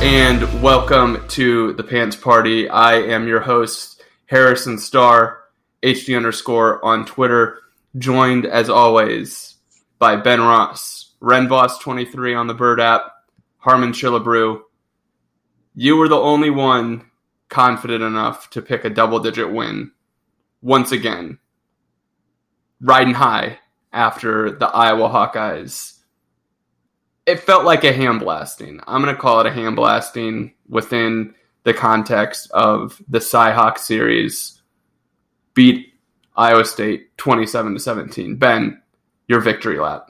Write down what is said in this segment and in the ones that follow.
And welcome to the Pants Party. I am your host, Harrison Starr, HD underscore on Twitter, joined as always by Ben Ross, Renvoss23 on the Bird app, Harmon Chillabrew. You were the only one confident enough to pick a double digit win once again, riding high after the Iowa Hawkeyes it felt like a hand blasting. I'm going to call it a hand blasting within the context of the Cyhawk series beat Iowa State 27 to 17. Ben, your victory lap.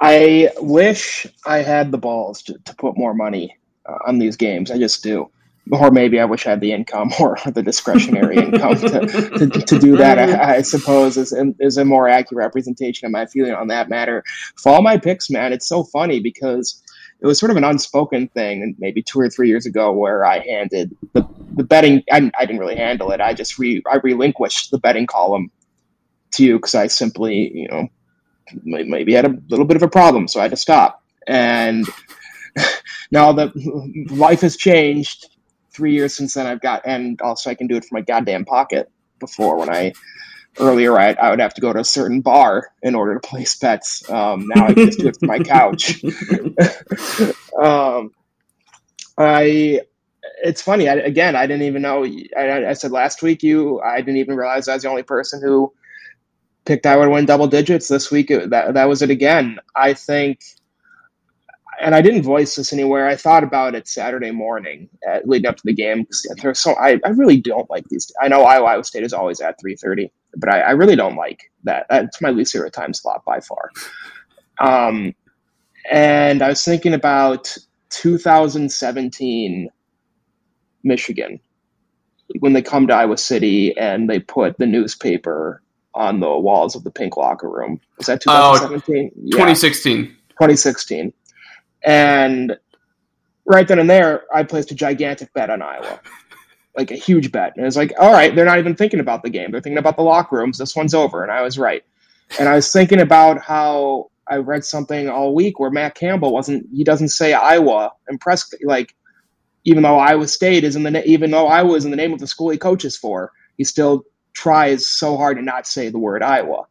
I wish I had the balls to, to put more money uh, on these games. I just do or maybe I wish I had the income or the discretionary income to, to, to, do that. I, I, suppose is is a more accurate representation of my feeling on that matter. For all my picks, man, it's so funny because it was sort of an unspoken thing, maybe two or three years ago, where I handed the the betting. I, I didn't really handle it. I just re I relinquished the betting column to you because I simply, you know, maybe had a little bit of a problem, so I had to stop. And now that life has changed three years since then I've got, and also I can do it from my goddamn pocket. Before when I earlier I, I would have to go to a certain bar in order to place bets. Um, now I can just do it from my couch. um, I it's funny. I, again, I didn't even know. I, I, said last week you. I didn't even realize I was the only person who picked I would win double digits this week. That that was it again. I think and I didn't voice this anywhere. I thought about it Saturday morning, uh, leading up to the game. There's so I, I really don't like these. I know Iowa, State is always at 3:30, but I, I, really don't like that. That's my least favorite time slot by far. Um, and I was thinking about 2017 Michigan when they come to Iowa City and they put the newspaper on the walls of the pink locker room. Is that 2017? Oh, 2016. Yeah. 2016 and right then and there, I placed a gigantic bet on Iowa, like a huge bet. And it was like, all right, they're not even thinking about the game. They're thinking about the locker rooms. This one's over. And I was right. And I was thinking about how I read something all week where Matt Campbell wasn't, he doesn't say Iowa and press, like, even though Iowa State is in the, even though Iowa is in the name of the school he coaches for, he still tries so hard to not say the word Iowa.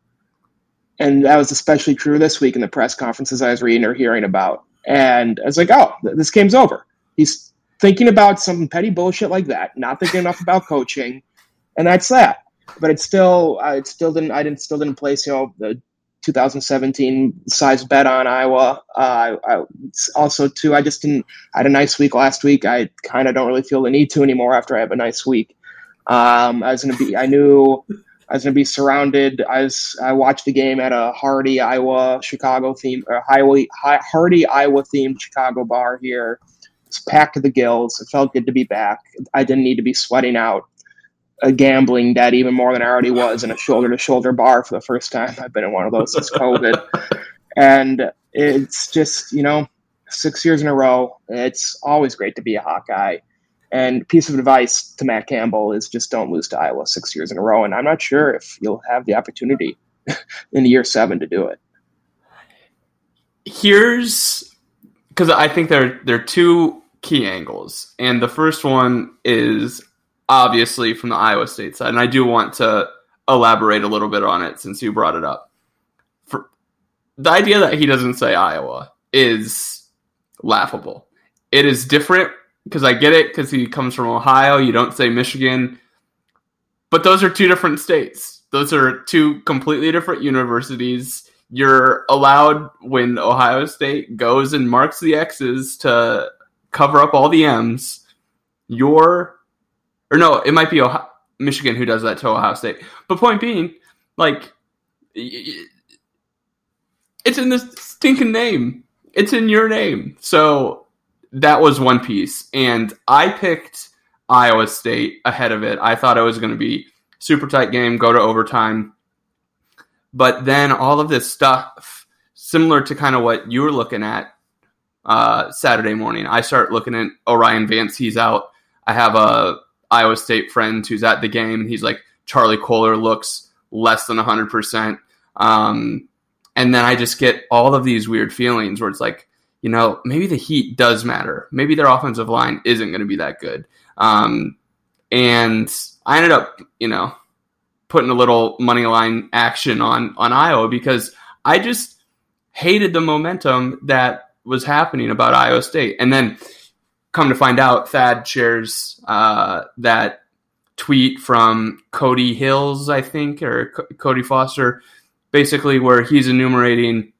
And that was especially true this week in the press conferences I was reading or hearing about. And I was like, oh, this game's over. He's thinking about some petty bullshit like that, not thinking enough about coaching, and that's that. But it's still, I it still didn't, I didn't still didn't place, you know, the 2017 size bet on Iowa. Uh, I, also, too, I just didn't. I had a nice week last week. I kind of don't really feel the need to anymore after I have a nice week. Um, I was to be. I knew I was going to be surrounded. I was I watched the game at a Hardy Iowa Chicago theme, or Highway Hardy Iowa themed Chicago bar here. It's packed to the gills. It felt good to be back. I didn't need to be sweating out a gambling debt even more than I already was in a shoulder to shoulder bar for the first time. I've been in one of those since COVID, and it's just you know six years in a row. It's always great to be a Hawkeye. And piece of advice to Matt Campbell is just don't lose to Iowa six years in a row. And I'm not sure if you'll have the opportunity in year seven to do it. Here's because I think there there are two key angles, and the first one is obviously from the Iowa State side, and I do want to elaborate a little bit on it since you brought it up. For the idea that he doesn't say Iowa is laughable. It is different because I get it because he comes from Ohio. You don't say Michigan, but those are two different states. Those are two completely different universities. You're allowed when Ohio State goes and marks the X's to cover up all the M's. You're, or no, it might be Ohio, Michigan who does that to Ohio State. But point being, like, it's in the stinking name. It's in your name. So that was one piece, and I picked Iowa State ahead of it. I thought it was going to be super tight game, go to overtime, but then all of this stuff, similar to kind of what you were looking at uh, Saturday morning, I start looking at O'Rien Vance. He's out. I have a Iowa State friend who's at the game, and he's like, Charlie Kolar looks less than 100%. Um, and then I just get all of these weird feelings where it's like, you know, maybe the heat does matter. Maybe their offensive line isn't going to be that good. Um, and I ended up, you know, putting a little money line action on on Iowa because I just hated the momentum that was happening about Iowa State. And then come to find out, Thad shares uh, that tweet from Cody Hills, I think, or C- Cody Foster, basically where he's enumerating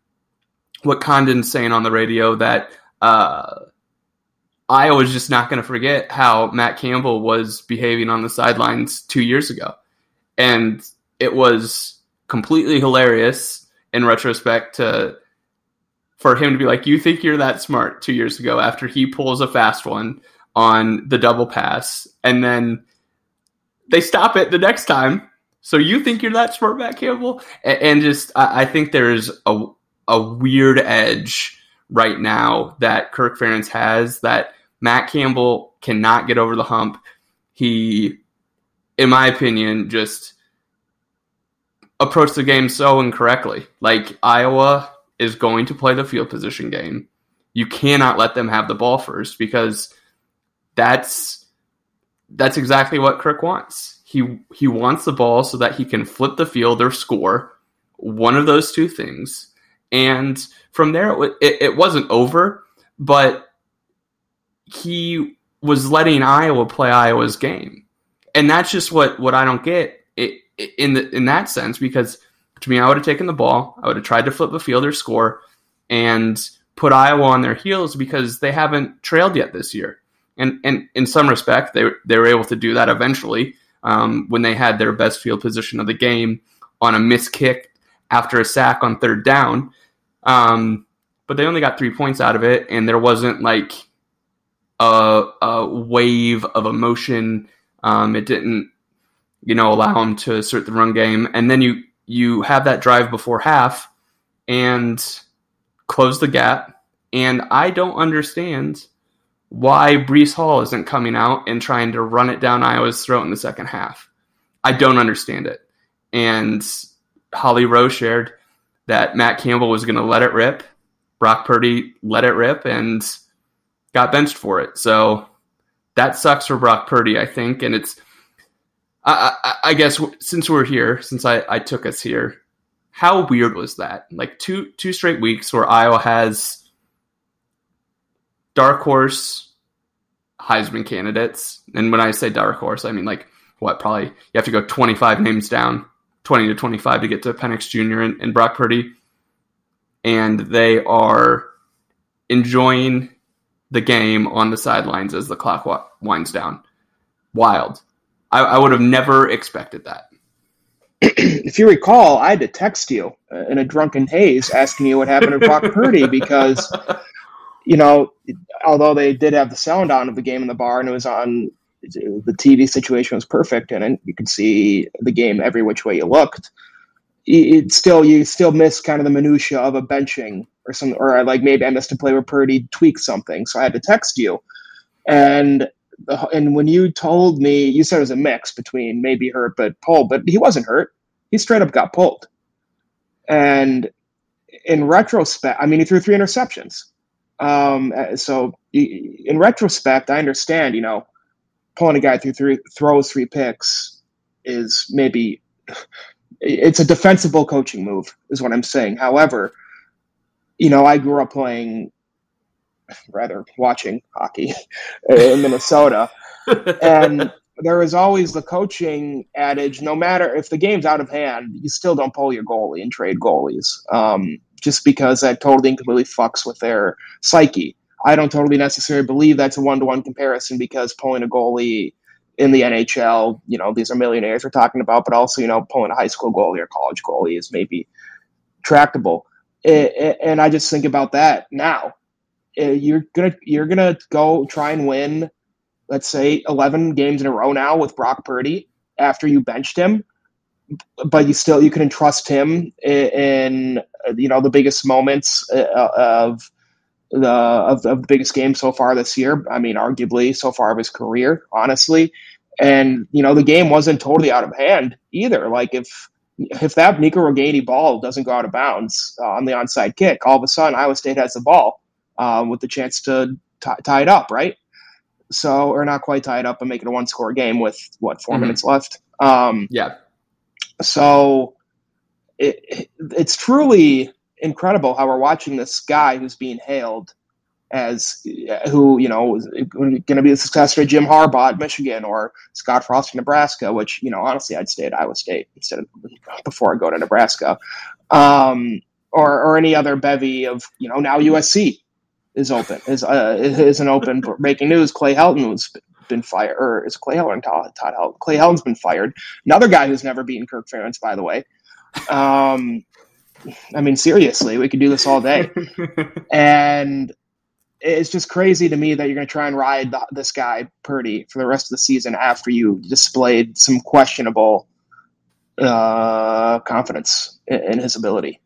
what Condon's saying on the radio that uh, Iowa's just not going to forget how Matt Campbell was behaving on the sidelines two years ago. And it was completely hilarious in retrospect to for him to be like, You think you're that smart two years ago after he pulls a fast one on the double pass and then they stop it the next time. So you think you're that smart, Matt Campbell? And, just I, think there's a a weird edge right now that Kirk Ferentz has that Matt Campbell cannot get over the hump. He, in my opinion, just approached the game so incorrectly. Like Iowa is going to play the field position game. You cannot let them have the ball first because that's that's exactly what Kirk wants. He he wants the ball so that he can flip the field or score. One of those two things. And from there, it, it, it wasn't over, but he was letting Iowa play Iowa's game, and that's just what what I don't get in the in that sense because to me, I would have taken the ball, I would have tried to flip the field or score, and put Iowa on their heels because they haven't trailed yet this year. And and in some respect, they they were able to do that eventually um, when they had their best field position of the game on a missed kick after a sack on third down. Um, but they only got three points out of it, and there wasn't like a, a wave of emotion. Um, it didn't, you know, allow them to assert the run game. And then you you have that drive before half and close the gap. And I don't understand why Breece Hall isn't coming out and trying to run it down Iowa's throat in the second half. I don't understand it. And Holly Rowe shared that Matt Campbell was going to let it rip. Brock Purdy let it rip and got benched for it. So that sucks for Brock Purdy, I think. And it's, I, I, I guess, since we're here, since I, I took us here, how weird was that? Like two two straight weeks where Iowa has dark horse Heisman candidates, and when I say dark horse, I mean like what? Probably you have to go twenty five names down 20 to 25 to get to Penix Jr. and, and Brock Purdy. And they are enjoying the game on the sidelines as the clock winds down. Wild. I, I would have never expected that. if you recall, I had to text you uh, in a drunken haze asking you what happened to Brock Purdy because, you know, although they did have the sound on of the game in the bar and it was on the TV situation was perfect, and you could see the game every which way you looked. It still you still miss kind of the minutia of a benching or some or like maybe I missed a play where Purdy tweaked something, so I had to text you. And and when you told me, you said it was a mix between maybe hurt but pulled, but he wasn't hurt. He straight up got pulled. And in retrospect, I mean, he threw three interceptions. Um, so in retrospect, I understand, you know, pulling a guy through three throws three picks is maybe it's a defensible coaching move is what i'm saying. However you know i grew up playing rather watching hockey in minnesota. And there is always the coaching adage no matter if the game's out of hand you still don't pull your goalie and trade goalies um, just because that totally and completely fucks with their psyche I don't totally necessarily believe that's a one to one comparison because pulling a goalie in the NHL, you know, these are millionaires we're talking about, but also, you know, pulling a high school goalie or college goalie is maybe tractable. And I just think about that now. uh, you're gonna you're gonna go try and win, let's say eleven games in a row now with Brock Purdy after you benched him, but you still you can entrust him in, in you know the biggest moments uh, of the of, of the biggest game so far this year. I mean, arguably so far of his career, honestly. And you know the game wasn't totally out of hand either. Like if if that Nico Ragaini ball doesn't go out of bounds uh, on the onside kick, all of a sudden Iowa State has the ball um, with the chance to t- tie it up, right? So, or not quite tie it up and make it a one score game with what 4 Mhm. minutes left. Um, Yeah. so it, it- it's truly incredible how we're watching this guy who's being hailed as who you know is going to be the successor to Jim Harbaugh at Michigan or Scott Frost in Nebraska, which you know honestly I'd stay at Iowa State instead of before I go to Nebraska, um, or or any other bevy of you know now USC is open is uh, is an open breaking news. Clay Helton was been fired, or is Clay Helton Todd, Todd Helton? Clay Helton's been fired. Another guy who's never beaten Kirk Ferentz, by the way. Um, I mean, seriously, we could do this all day and it's just crazy to me that you're going to try and ride the, this guy Purdy for the rest of the season after you displayed some questionable uh, confidence in, in his ability.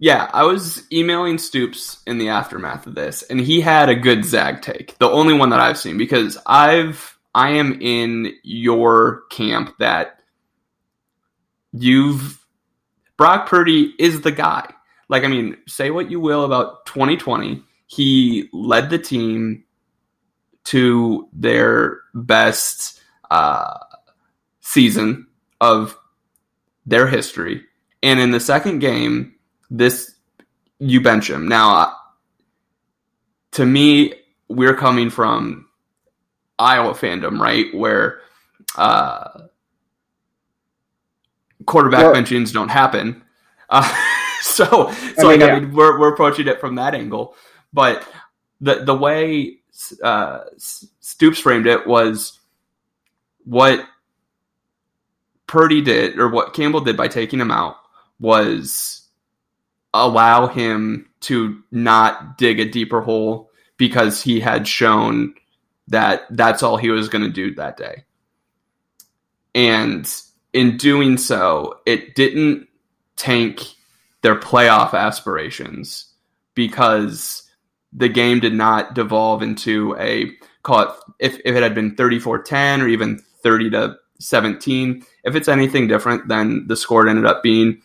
Yeah, I was emailing Stoops in the aftermath of this, and he had a good Zag take. The only one that I've seen because I've I am in your camp that you've Brock Purdy is the guy. Like, I mean, say what you will about 2020. He led the team to their best uh, season of their history. And in the second game, this you bench him. Now, uh, to me, we're coming from Iowa fandom, right? Where uh, quarterback Well- benchings don't happen. Uh, so, so I like, mean, I mean, we're we're approaching it from that angle. But the the way uh, Stoops framed it was what Purdy did, or what Campbell did by taking him out, was allow him to not dig a deeper hole because he had shown that that's all he was going to do that day. And in doing so, it didn't tank their playoff aspirations because the game did not devolve into a call it if, if it had been 34-10 or even 30 to 17 if it's anything different than the score ended up being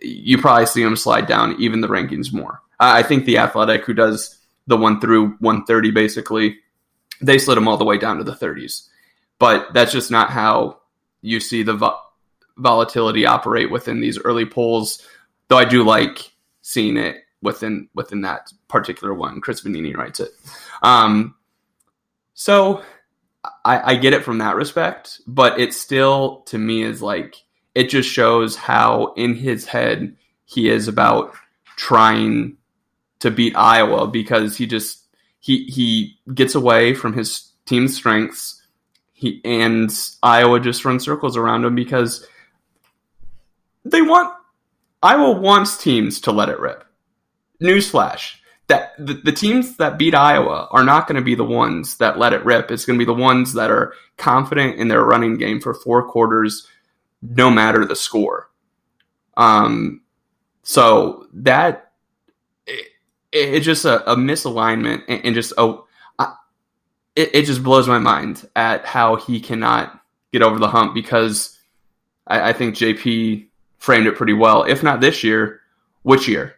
you probably see them slide down even the rankings more. I I think the athletic who does the 1 through 130 basically they slid them all the way down to the 30s but that's just not how you see the vo- volatility operate within these early polls though i do like seeing it within within that particular one. Chris Vannini writes it. Um, so I, I get it from that respect but it still to me is like it just shows how in his head he is about trying to beat iowa because he just he he gets away from his team's strengths he and iowa just runs circles around him because they want iowa wants teams to let it rip newsflash that the, the teams that beat Iowa are not going to be the ones that let it rip. It's going to be the ones that are confident in their running game for four quarters, no matter the score. Um, so that it, it's just a, a misalignment and, and just a it, it just blows my mind at how he cannot get over the hump because I, I think JP framed it pretty well. If not this year, which year?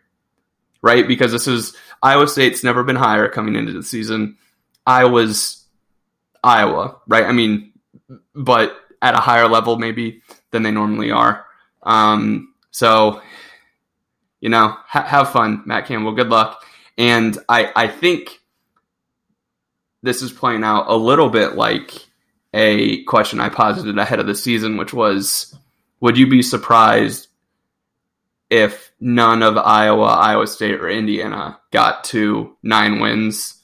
Right? Because this is Iowa State's never been higher coming into the season. Iowa's Iowa, right? I mean, but at a higher level maybe than they normally are. Um, so, you know, ha- have fun, Matt Campbell. Good luck. And I, I think this is playing out a little bit like a question I posited ahead of the season, which was, would you be surprised if none of Iowa, Iowa State, or Indiana got to nine wins.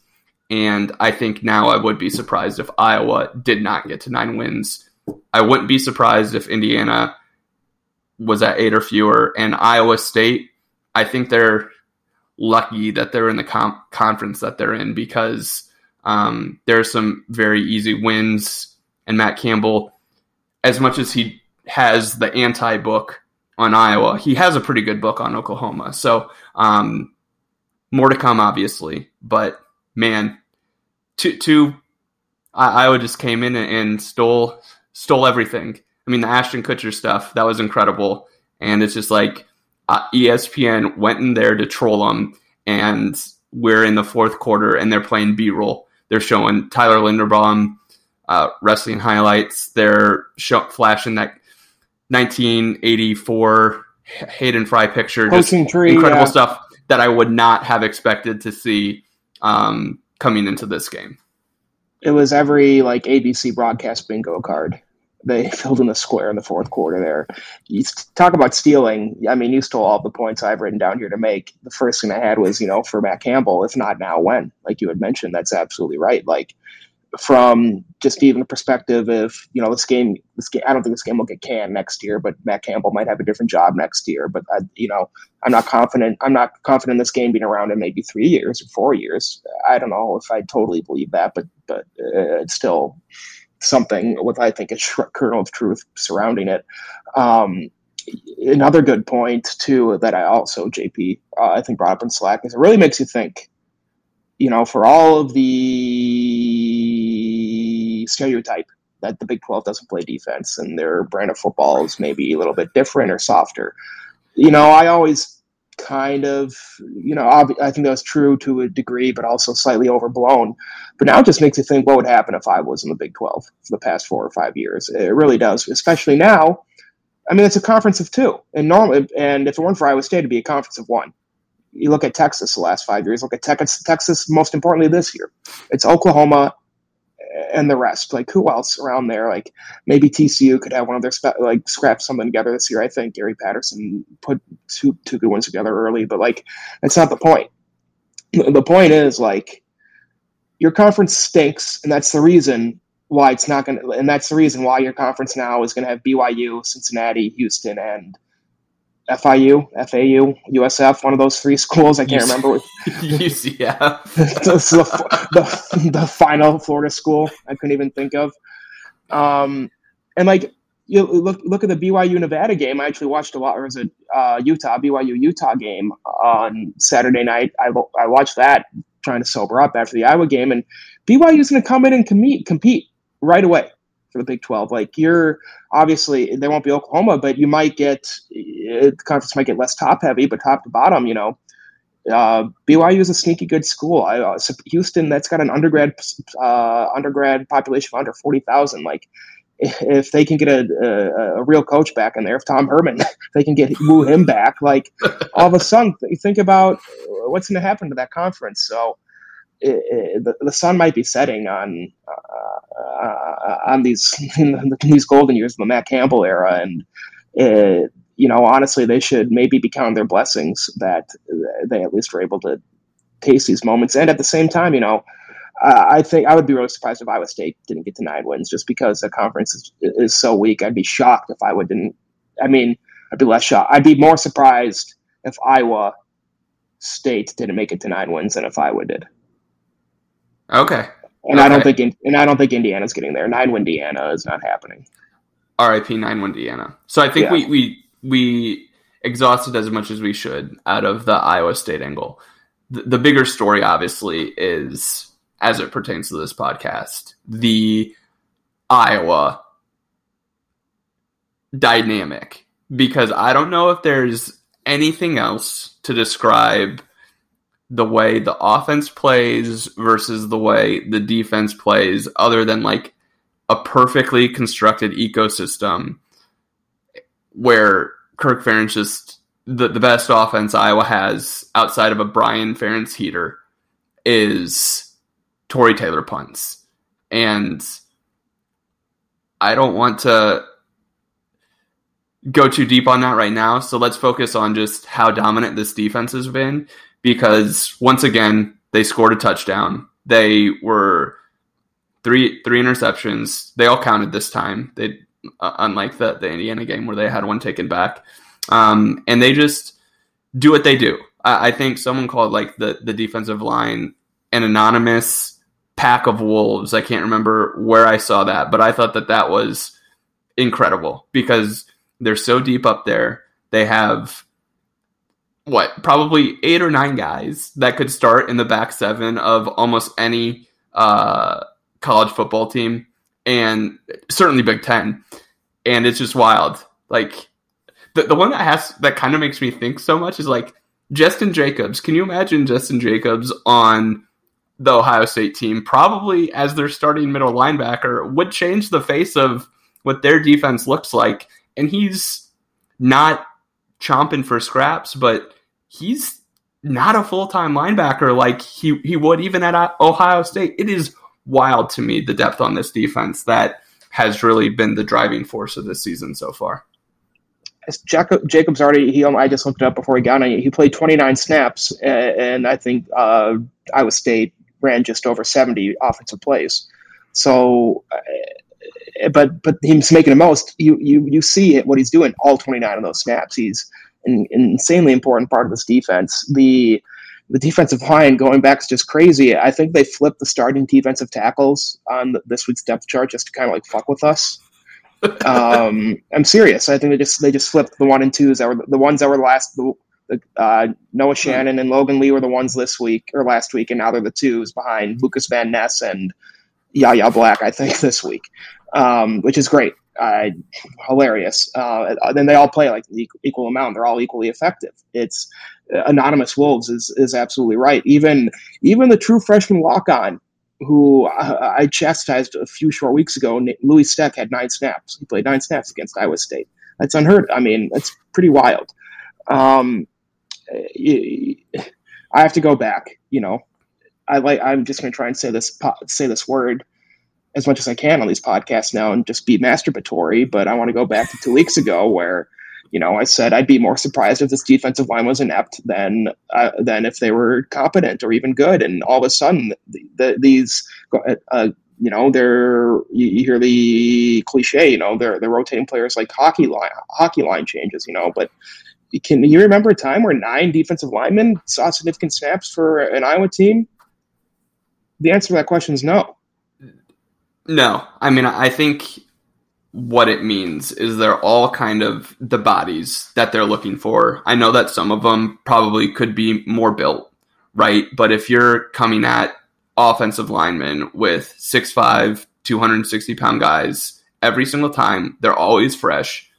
And I think now I would be surprised if Iowa did not get to nine wins. I wouldn't be surprised if Indiana was at eight or fewer. And Iowa State, I think they're lucky that they're in the com- conference that they're in because um, there are some very easy wins. And Matt Campbell, as much as he has the anti book on Iowa, he has a pretty good book on Oklahoma. So um, more to come, obviously. But man, two, two Iowa just came in and stole stole everything. I mean, the Ashton Kutcher stuff that was incredible, and it's just like uh, ESPN went in there to troll them, and we're in the fourth quarter, and they're playing B roll. They're showing Tyler Linderbaum uh, wrestling highlights. They're show, flashing that 1984 Hayden Fry picture, just tree, incredible yeah. stuff that I would not have expected to see um, coming into this game. It was every like ABC broadcast bingo card. They filled in the square in the fourth quarter there. You talk about stealing. I mean, you stole all the points I've written down here to make. The first thing I had was, you know, for Matt Campbell, if not now, when? Like you had mentioned, that's absolutely right. Like from just even the perspective of you know this game this game I don't think this game will get canned next year but Matt Campbell might have a different job next year but I, you know I'm not confident I'm not confident this game being around in maybe three years or four years I don't know if I totally believe that but but uh, it's still something with I think a kernel of truth surrounding it. Um, another good point too that I also JP uh, I think brought up in Slack is it really makes you think you know, for all of the stereotype that the Big 12 doesn't play defense and their brand of football is maybe a little bit different or softer, you know, I always kind of, you know, I think that was true to a degree, but also slightly overblown. But now it just makes you think what would happen if I was in the Big 12 for the past four or five years. It really does, especially now. I mean, it's a conference of two, and normally, and if it weren't for Iowa State, it'd be a conference of one you look at Texas the last five years. Look at Texas, Texas most importantly this year. It's Oklahoma and the rest. Like who else around there? Like maybe TCU could have one of their spe- like scrap something together this year. I think Gary Patterson put two two good ones together early, but like that's not the point. The point is like your conference stinks, and that's the reason why it's not going to. And that's the reason why your conference now is going to have BYU, Cincinnati, Houston, and FIU, FAU, USF, one of those three schools. I can't remember. UCF. the, the, the, final Florida school I couldn't even think of. Um, and like you look look at the BYU Nevada game. I actually watched a lot. Or was it uh, Utah BYU Utah game on Saturday night? I I watched that trying to sober up after the Iowa game, and BYU is going to come in and compete compete right away for the Big 12. Like you're obviously there won't be Oklahoma, but you might get the conference might get less top heavy, but top to bottom, you know, uh, BYU is a sneaky good school. I, uh, Houston, that's got an undergrad uh, undergrad population of under forty thousand. Like if they can get a, a, a, real coach back in there, if Tom Herman, they can get woo him back, like all of a sudden, think about what's going to happen to that conference. So it, it, the, the sun might be setting on uh, uh, on these these golden years of the Matt Campbell era, and it, you know, honestly, they should maybe be counting their blessings that they at least were able to taste these moments. And at the same time, you know, uh, I think I would be really surprised if Iowa State didn't get to nine wins just because the conference is, is so weak. I'd be shocked if Iowa didn't. I mean, I'd be less shocked. I'd be more surprised if Iowa State didn't make it to nine wins than if Iowa did. Okay. And okay. I don't think and I don't think Indiana's getting there. Nine win Indiana is not happening. RIP nine win Indiana. So I think yeah. we we we exhausted as much as we should out of the Iowa State angle. The, the bigger story, obviously, is as it pertains to this podcast, the Iowa dynamic. Because I don't know if there's anything else to describe the way the offense plays versus the way the defense plays, other than like a perfectly constructed ecosystem where Kirk Ferentz just the, the best offense Iowa has outside of a Brian Ferentz heater is Tory Taylor punts. And I don't want to go too deep on that right now. So let's focus on just how dominant this defense has been because once again they scored a touchdown. They were three three interceptions. They all counted this time. They uh, unlike the the Indiana game where they had one taken back, um, and they just do what they do. I, I think someone called like the the defensive line an anonymous pack of wolves. I can't remember where I saw that, but I thought that that was incredible because they're so deep up there. They have what probably eight or nine guys that could start in the back seven of almost any uh, college football team, and certainly Big Ten. And it's just wild. Like the the one that has that kind of makes me think so much is like Justin Jacobs. Can you imagine Justin Jacobs on the Ohio State team, probably as their starting middle linebacker, would change the face of what their defense looks like. And he's not chomping for scraps, but he's not a full time linebacker like he, he would even at Ohio State. It is wild to me the depth on this defense that has really been the driving force of this season so far. As Jacob, Jacobs already. He I just looked it up before he got on. He played 29 snaps, and I think uh, Iowa State ran just over 70 offensive plays. So, uh, but but he's making the most. You you you see what he's doing all 29 of those snaps. He's an, an insanely important part of this defense. The the defensive line going back is just crazy. I think they flipped the starting defensive tackles on this week's depth chart just to kind of like fuck with us. um, I'm serious. I think they just they just flipped the one and twos that were the ones that were last the, uh, Noah Shannon and Logan Lee were the ones this week or last week, and now they're the twos behind Lucas Van Ness and Yahya Black, I think, this week, um, which is great. Uh, hilarious. Uh, then they all play like equal amount. They're all equally effective. It's uh, anonymous wolves is is absolutely right. Even even the true freshman walk on, who I, I chastised a few short weeks ago, Louis Steck had nine snaps. He played nine snaps against Iowa State. That's unheard. I mean, that's pretty wild. Um, I have to go back. You know, I like. I'm just going to try and say this say this word as much as I can on these podcasts now and just be masturbatory. But I want to go back to two weeks ago where, you know, I said I'd be more surprised if this defensive line was inept than uh, than if they were competent or even good. And all of a sudden, the, the, these. Uh, you know, they're you, hear the cliche. You know, they're they're rotating players like hockey line hockey line changes. You know, but can you remember a time where nine defensive linemen saw significant snaps for an Iowa team? The answer to that question is no. No, I mean, I think what it means is they're all kind of the bodies that they're looking for. I know that some of them probably could be more built, right? But if you're coming at offensive linemen with 6'5, 260 pound guys every single time, they're always fresh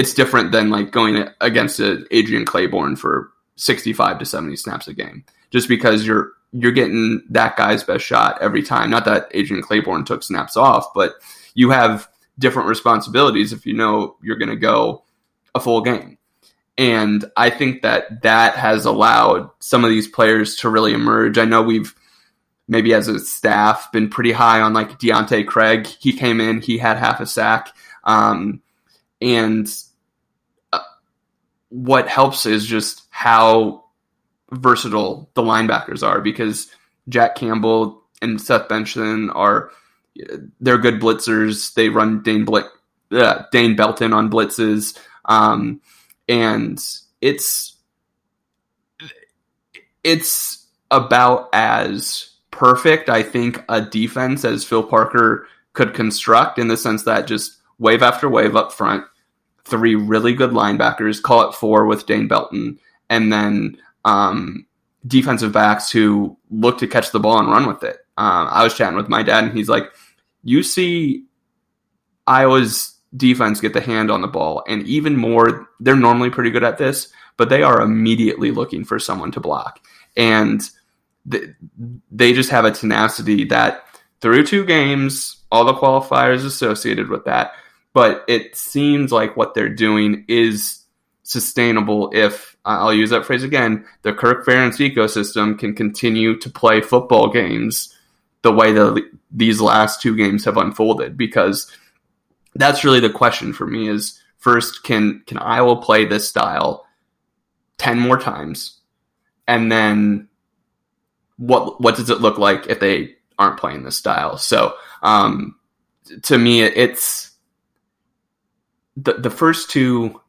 it's different than like going against Adrian Clayborn for 65 to 70 snaps a game just because you're you're getting that guy's best shot every time. Not that Adrian Clayborn took snaps off but you have different responsibilities if you know you're going to go a full game. And I think that that has allowed some of these players to really emerge. I know we've maybe as a staff been pretty high on like Deontae Craig. He came in he had half a sack. Um, and what helps is just how versatile the linebackers are because Jack Campbell and Seth Benson are they're good blitzers. They run Dane Blit, uh, Dane Belton on blitzes, um, and it's it's about as perfect I think a defense as Phil Parker could construct in the sense that just wave after wave up front three really good linebackers, call it four with Dane Belton, and then um, defensive backs who look to catch the ball and run with it. Um, I was chatting with my dad, and he's like, "You see Iowa's defense get the hand on the ball, and even more, they're normally pretty good at this, but they are immediately looking for someone to block, and th- they just have a tenacity that through two games, all the qualifiers associated with that." but it seems like what they're doing is sustainable if I'll use that phrase again, the Kirk Ferentz ecosystem can continue to play football games the way that these last two games have unfolded because that's really the question for me is first can can Iowa play this style 10 more times? And then what what does it look like if they aren't playing this style? So um, to me it's the the first two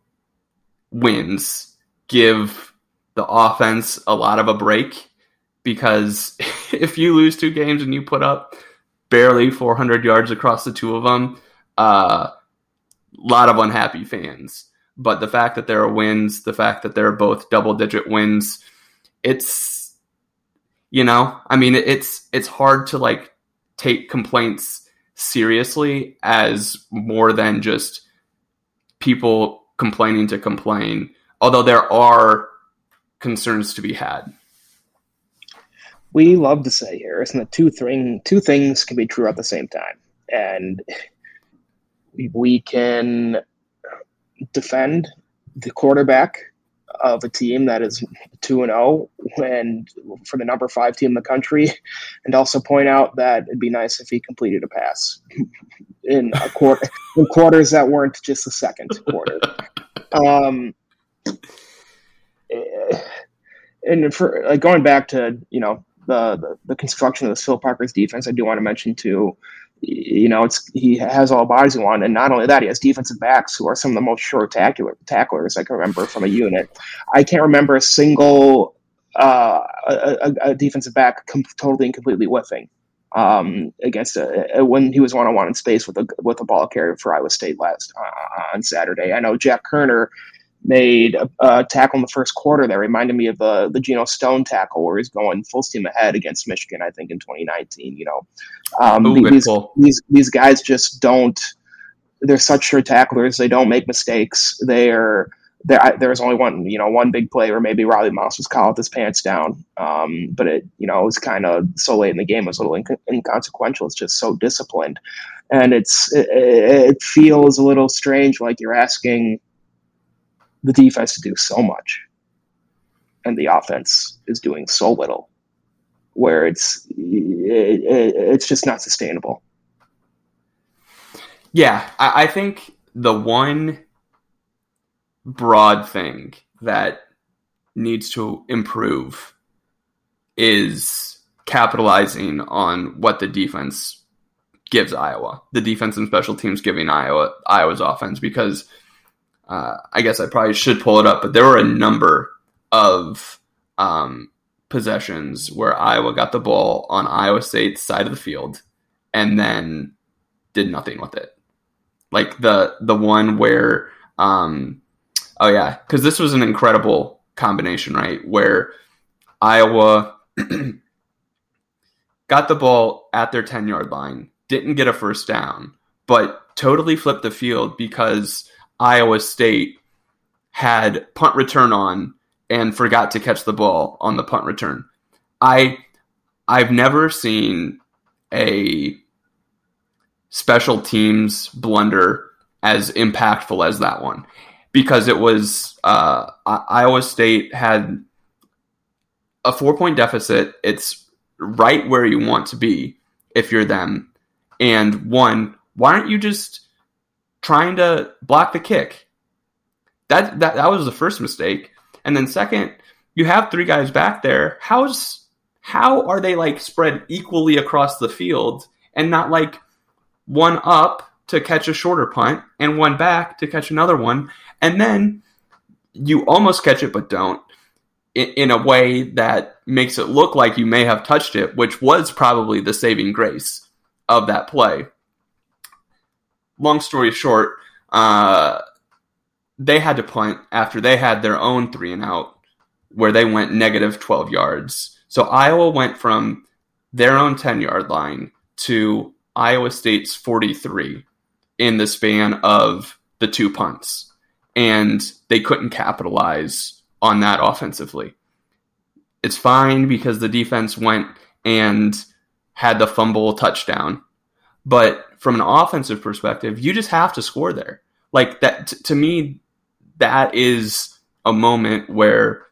wins give the offense a lot of a break because if you lose two games and you put up barely 400 yards across the two of them, a uh, lot of unhappy fans. But the fact that there are wins, the fact that they're both double digit wins, it's you know, I mean, it's it's hard to like take complaints seriously as more than just people complaining to complain. Although there are concerns to be had. We love to say here, isn't it? Two thing, two things can be true at the same time, and we can defend the quarterback of a team that is two and zero, oh and for the number five team in the country, and also point out that it'd be nice if he completed a pass in a quarter in quarters that weren't just the second quarter. Um, and for like going back to you know the, the, the construction of the Phil Parker's defense, I do want to mention too. You know, it's he has all bodies he wants, and not only that, he has defensive backs who are some of the most sure tackler, tacklers I can remember from a unit. I can't remember a single uh, a, a, defensive back com- totally and completely whiffing um, against a, when he was one on one in space with a with a ball carrier for Iowa State last uh, on Saturday. I know Jack Koerner made a, a, tackle in the first quarter that reminded me of the the Geno Stone tackle where he's going full steam ahead against Michigan. I think in 2019. You know, um, Ooh, these, these these guys just don't. They're such sure tacklers. They don't make mistakes. They're there. There's only one, you know, one big play where maybe Riley Moss was caught with his pants down. Um, but it, you know, it was kind of so late in the game. It was a little inc- inconsequential. It's just so disciplined, and it's it, it feels a little strange. Like you're asking the defense to do so much and the offense is doing so little where it's it, it, it's just not sustainable yeah I, I think the one broad thing that needs to improve is capitalizing on what the defense gives Iowa. The defense and special teams giving Iowa Iowa's offense because uh, I guess I probably should pull it up, but there were a number of um, possessions where Iowa got the ball on Iowa State's side of the field and then did nothing with it. Like the the one where, um, oh yeah, because this was an incredible combination, right? Where Iowa got the ball at their ten yard line, didn't get a first down, but totally flipped the field because Iowa State had punt return on and forgot to catch the ball on the punt return. I I've never seen a special teams blunder as impactful as that one because it was uh, Iowa State had a four point deficit. It's right where you want to be if you're them. And one, why aren't you just trying to block the kick. That that that was the first mistake. And then second, you have three guys back there. How's how are they like spread equally across the field and not like one up to catch a shorter punt and one back to catch another one and then you almost catch it but don't in, in a way that makes it look like you may have touched it, which was probably the saving grace of that play long story short, uh, they had to punt after they had their own three and out where they went negative 12 yards. So Iowa went from their own 10 yard line to Iowa State's 43 in the span of the two punts. And they couldn't capitalize on that offensively. It's fine because the defense went and had the fumble touchdown. But from an offensive perspective, you just have to score there. Like that t- to me, that is a moment where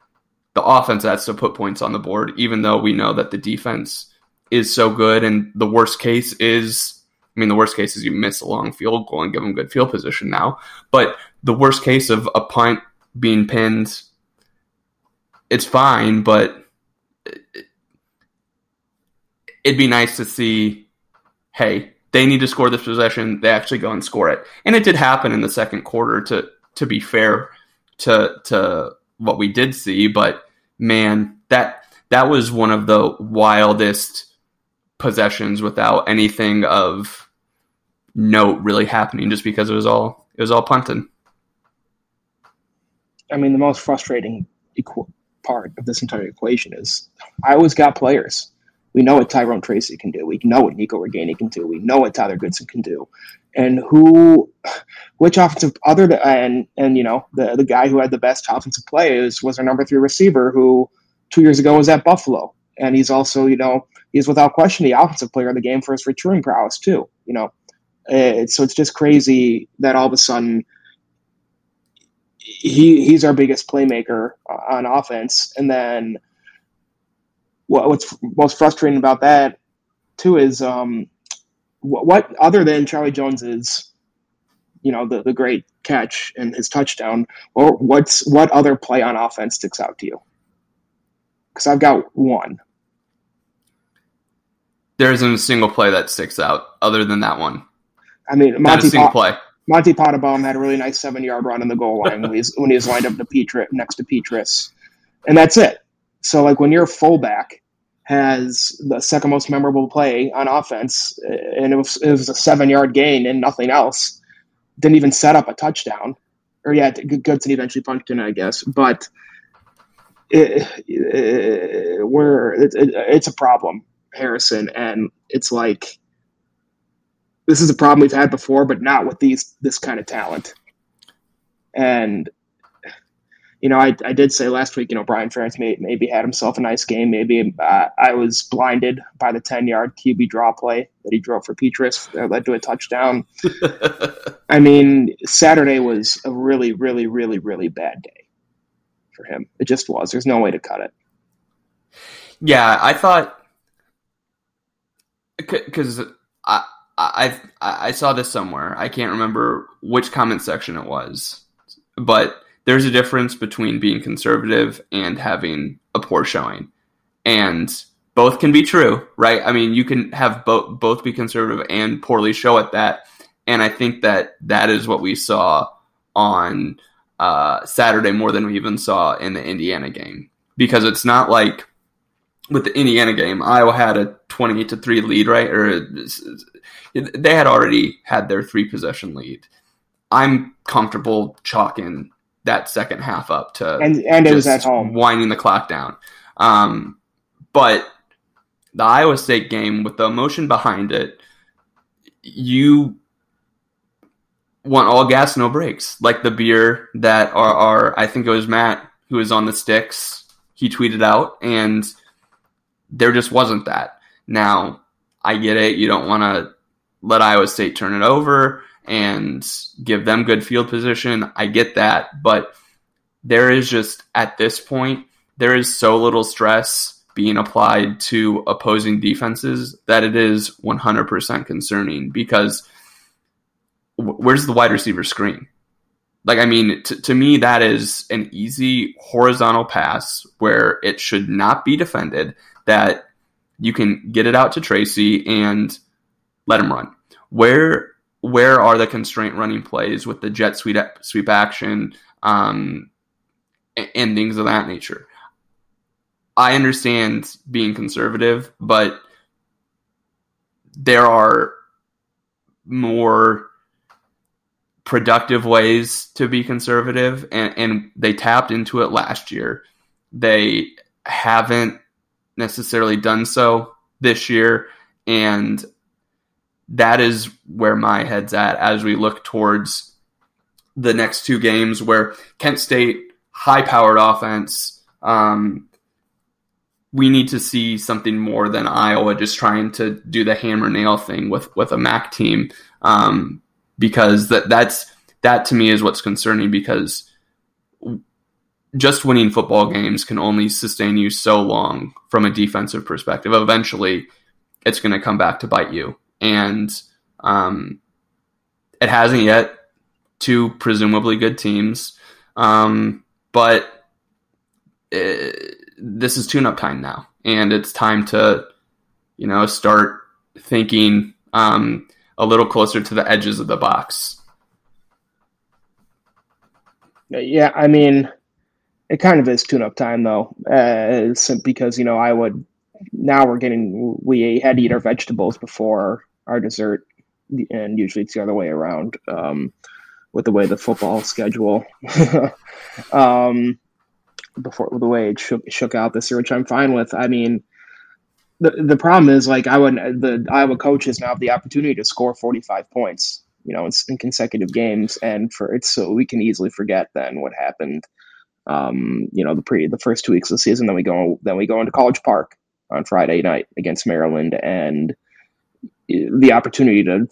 the offense has to put points on the board, even though we know that the defense is so good. And the worst case is, I mean, the worst case is you miss a long field goal and give them good field position now. But the worst case of a punt being pinned, it's fine, but it'd be nice to see, hey, they need to score this possession. They actually go and score it, and it did happen in the second quarter. To to be fair to to what we did see, but man, that that was one of the wildest possessions without anything of note really happening, just because it was all it was all punting. I mean, the most frustrating part of this entire equation is I always got players. We know what Tyrone Tracy can do. We know what Nico Ragaini can do. We know what Tyler Goodson can do. And who, which offensive other than and and you know the the guy who had the best offensive plays was our number three receiver who two years ago was at Buffalo, and he's also you know he's without question the offensive player of the game for his returning prowess too. You know, it's, so it's just crazy that all of a sudden he he's our biggest playmaker on offense, and then what, what's most frustrating about that too is um, what, what other than Charlie Jones's, you know, the the great catch and his touchdown, or what's what other play on offense sticks out to you? Because I've got one. There isn't a single play that sticks out other than that one. I mean, Not a Monty single Pa- play. Monte Pottebaum had a really nice seven yard run in the goal line when he's when he was lined up to Petri, next to Petras, and that's it. So like when your fullback has the second most memorable play on offense, uh, and it was, it was a seven yard gain and nothing else, didn't even set up a touchdown, or yeah, Goodson eventually punched in, I guess, but it, it, we're it, it's a problem, Harrison, and it's like this is a problem we've had before, but not with these this kind of talent. And you know, I, I did say last week, you know, Brian Ferentz may, maybe had himself a nice game. Maybe uh, I was blinded by the ten yard QB draw play that he drove for Petras that led to a touchdown. I mean, Saturday was a really, really, really, really bad day for him. It just was. There's no way to cut it. Yeah, I thought because I, I I saw this somewhere. I can't remember which comment section it was, but there's a difference between being conservative and having a poor showing, and both can be true, right? I mean, you can have both both be conservative and poorly show at that, and I think that that is what we saw on uh, Saturday more than we even saw in the Indiana game because it's not like with the Indiana game, Iowa had a 28 to 3 lead, right? Or they had already had their three possession lead. I'm comfortable chalking that second half up to and and it was at home, winding the clock down. Um, but the Iowa State game with the emotion behind it, you want all gas, no brakes, like the beer that are, are I think it was Matt who was on the sticks. He tweeted out, and there just wasn't that. Now I get it; you don't want to let Iowa State turn it over and give them good field position. I get that, but there is just at this point there is so little stress being applied to opposing defenses that it is 100% concerning because where's the wide receiver screen? Like, I mean, t- to me, that is an easy horizontal pass where it should not be defended, that you can get it out to Tracy and let him run. Where where are the constraint running plays with the jet sweep sweep action um, and things of that nature? I understand being conservative, but there are more productive ways to be conservative, and, and they tapped into it last year. They haven't necessarily done so this year, and that is where my head's at as we look towards the next two games where Kent State, high powered offense, um, we need to see something more than Iowa just trying to do the hammer nail thing with, with a MAC team. Um, because that that's that to me is what's concerning because just winning football games can only sustain you so long from a defensive perspective. Eventually, it's going to come back to bite you and um, it hasn't yet. Two presumably good teams, um, but it, this is tune-up time now, and it's time to, you know, start thinking um, a little closer to the edges of the box. Yeah, I mean, It kind of is tune-up time though, uh, because you know I would now we're getting we had to eat our vegetables before our dessert, and usually it's the other way around um, with the way the football schedule. um, before the way it shook, shook out this year, which I'm fine with. I mean, the the problem is like I would the Iowa coaches now have the opportunity to score 45 points, you know, in, in consecutive games, and for it's so we can easily forget then what happened. Um, you know, the pre the first two weeks of the season, then we go then we go into College Park on Friday night against Maryland, and the opportunity to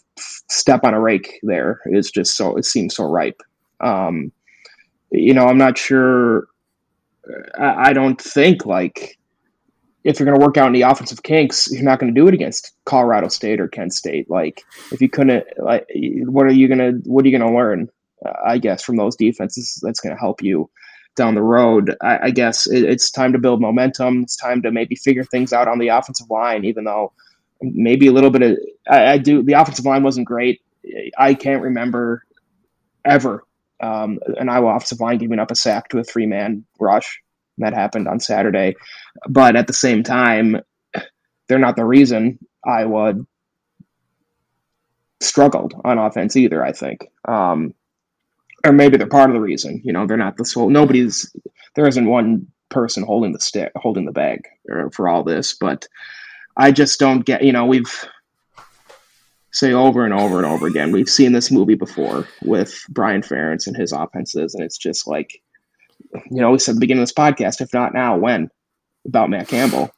step on a rake there is just so it seems so ripe. Um, you know, I'm not sure. I, I don't think like if you're going to work out any offensive kinks, you're not going to do it against Colorado State or Kent State. Like if you couldn't, like, what are you going to what are you to learn? Uh, I guess from those defenses that's going to help you down the road. I, I guess it, it's time to build momentum. It's time to maybe figure things out on the offensive line, even though maybe a little bit of I, I do. The offensive line wasn't great. I can't remember ever um, an Iowa offensive line giving up a sack to a three man rush. That happened on Saturday, but at the same time, they're not the reason Iowa struggled on offense either. I think. Um, or maybe they're part of the reason. You know, they're not the sole. Nobody's there isn't one person holding the stick, holding the bag for all this. But I just don't get. You know, we've say over and over and over again. We've seen this movie before with Brian Ferentz and his offenses, and it's just like, you know, we said at the beginning of this podcast, if not now, when? About Matt Campbell.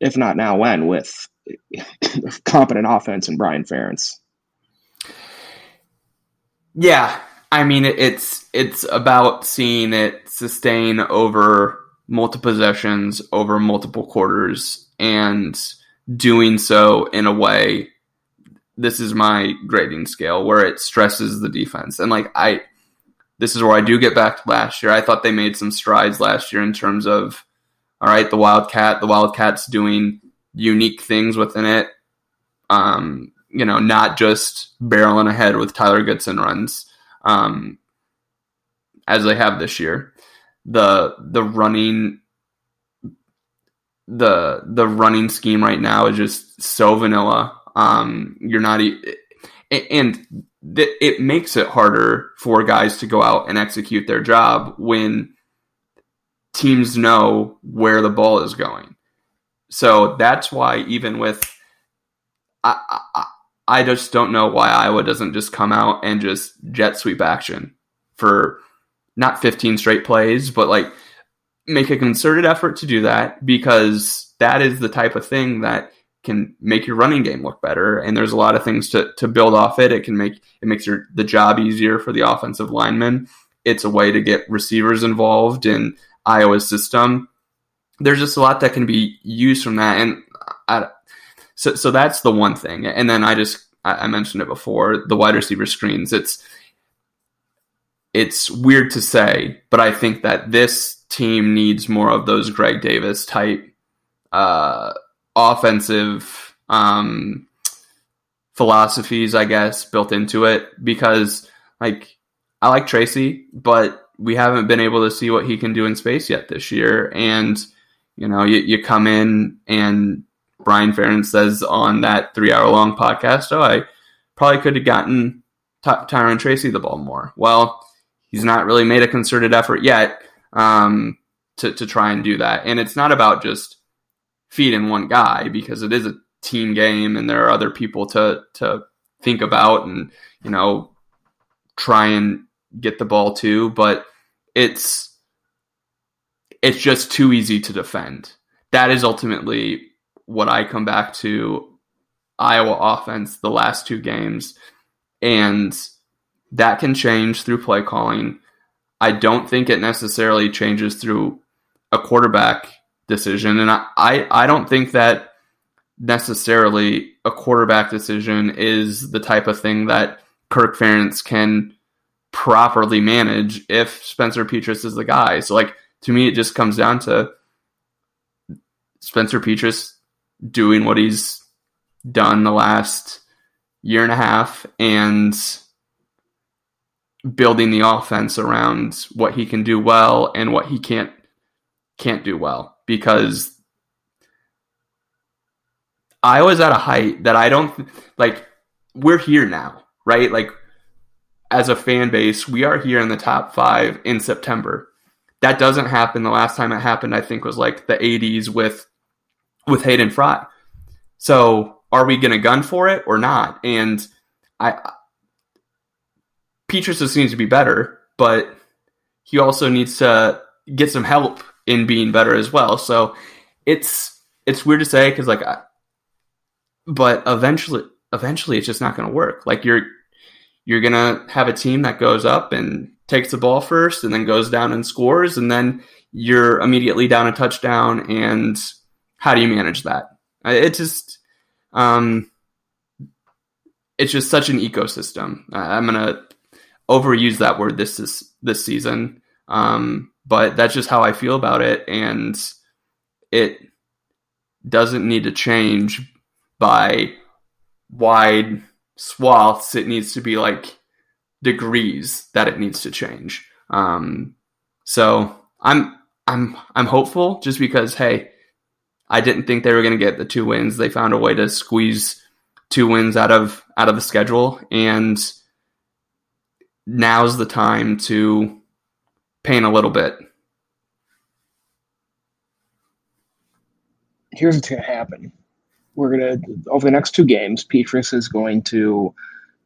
If not now, when? With competent offense and Brian Ferentz. Yeah, I mean, it's it's about seeing it sustain over multiple possessions, over multiple quarters, and doing so in a way. This is my grading scale where it stresses the defense, and like I, this is where I do get back to last year. I thought they made some strides last year in terms of, all right, the Wildcat, the Wildcats doing unique things within it. Um, you know, not just barreling ahead with Tyler Goodson runs um, as they have this year. The the running the the running scheme right now is just so vanilla. Um, you're not and it makes it harder for guys to go out and execute their job when teams know where the ball is going. So that's why even with I, I, I just don't know why Iowa doesn't just come out and just jet sweep action for not 15 straight plays, but like make a concerted effort to do that because that is the type of thing that can make your running game look better. And there's a lot of things to, to build off it. It can make it makes your the job easier for the offensive linemen. It's a way to get receivers involved in Iowa's system. There's just a lot that can be used from that. And I, so so that's the one thing. And then I just I mentioned it before the wide receiver screens. It's it's weird to say, but I think that this team needs more of those Greg Davis type uh, offensive um, philosophies, I guess, built into it because like I like Tracy, but we haven't been able to see what he can do in space yet this year. And you know, you, you come in and Brian Ferentz says on that three hour long podcast, oh, I probably could have gotten Ty- Tyrone Tracy the ball more. Well, he's not really made a concerted effort yet um, to, to try and do that. And it's not about just feeding one guy because it is a team game and there are other people to, to think about and, you know, try and get the ball to, but it's, it's just too easy to defend. That is ultimately what I come back to Iowa offense the last two games, and that can change through play calling. I don't think it necessarily changes through a quarterback decision, and I, I, I don't think that necessarily a quarterback decision is the type of thing that Kirk Ferentz can properly manage if Spencer Petras is the guy. So like to me it just comes down to Spencer Petras doing what he's done the last year and a half and building the offense around what he can do well and what he can't can't do well because Iowa's at a height that I don't like we're here now, right? Like as a fan base, we are here in the top 5 in September. That doesn't happen. The last time it happened I think was like the 80s with with Hayden Fry. So, are we going to gun for it or not? And I Petras seems to be better, but he also needs to get some help in being better as well. So it's it's weird to say because like, I, but eventually, eventually, it's just not going to work. Like you're you're gonna have a team that goes up and takes the ball first, and then goes down and scores, and then you're immediately down a touchdown. And how do you manage that? It just um, it's just such an ecosystem. I'm gonna overuse that word this is this season. Um, but that's just how I feel about it, and it doesn't need to change by wide swaths. It needs to be like degrees that it needs to change. Um, so I'm I'm I'm hopeful just because hey, I didn't think they were going to get the two wins. They found a way to squeeze two wins out of out of the schedule, and now's the time to paint a little bit. Here's what's going to happen. We're going to, over the next two games, Petras is going to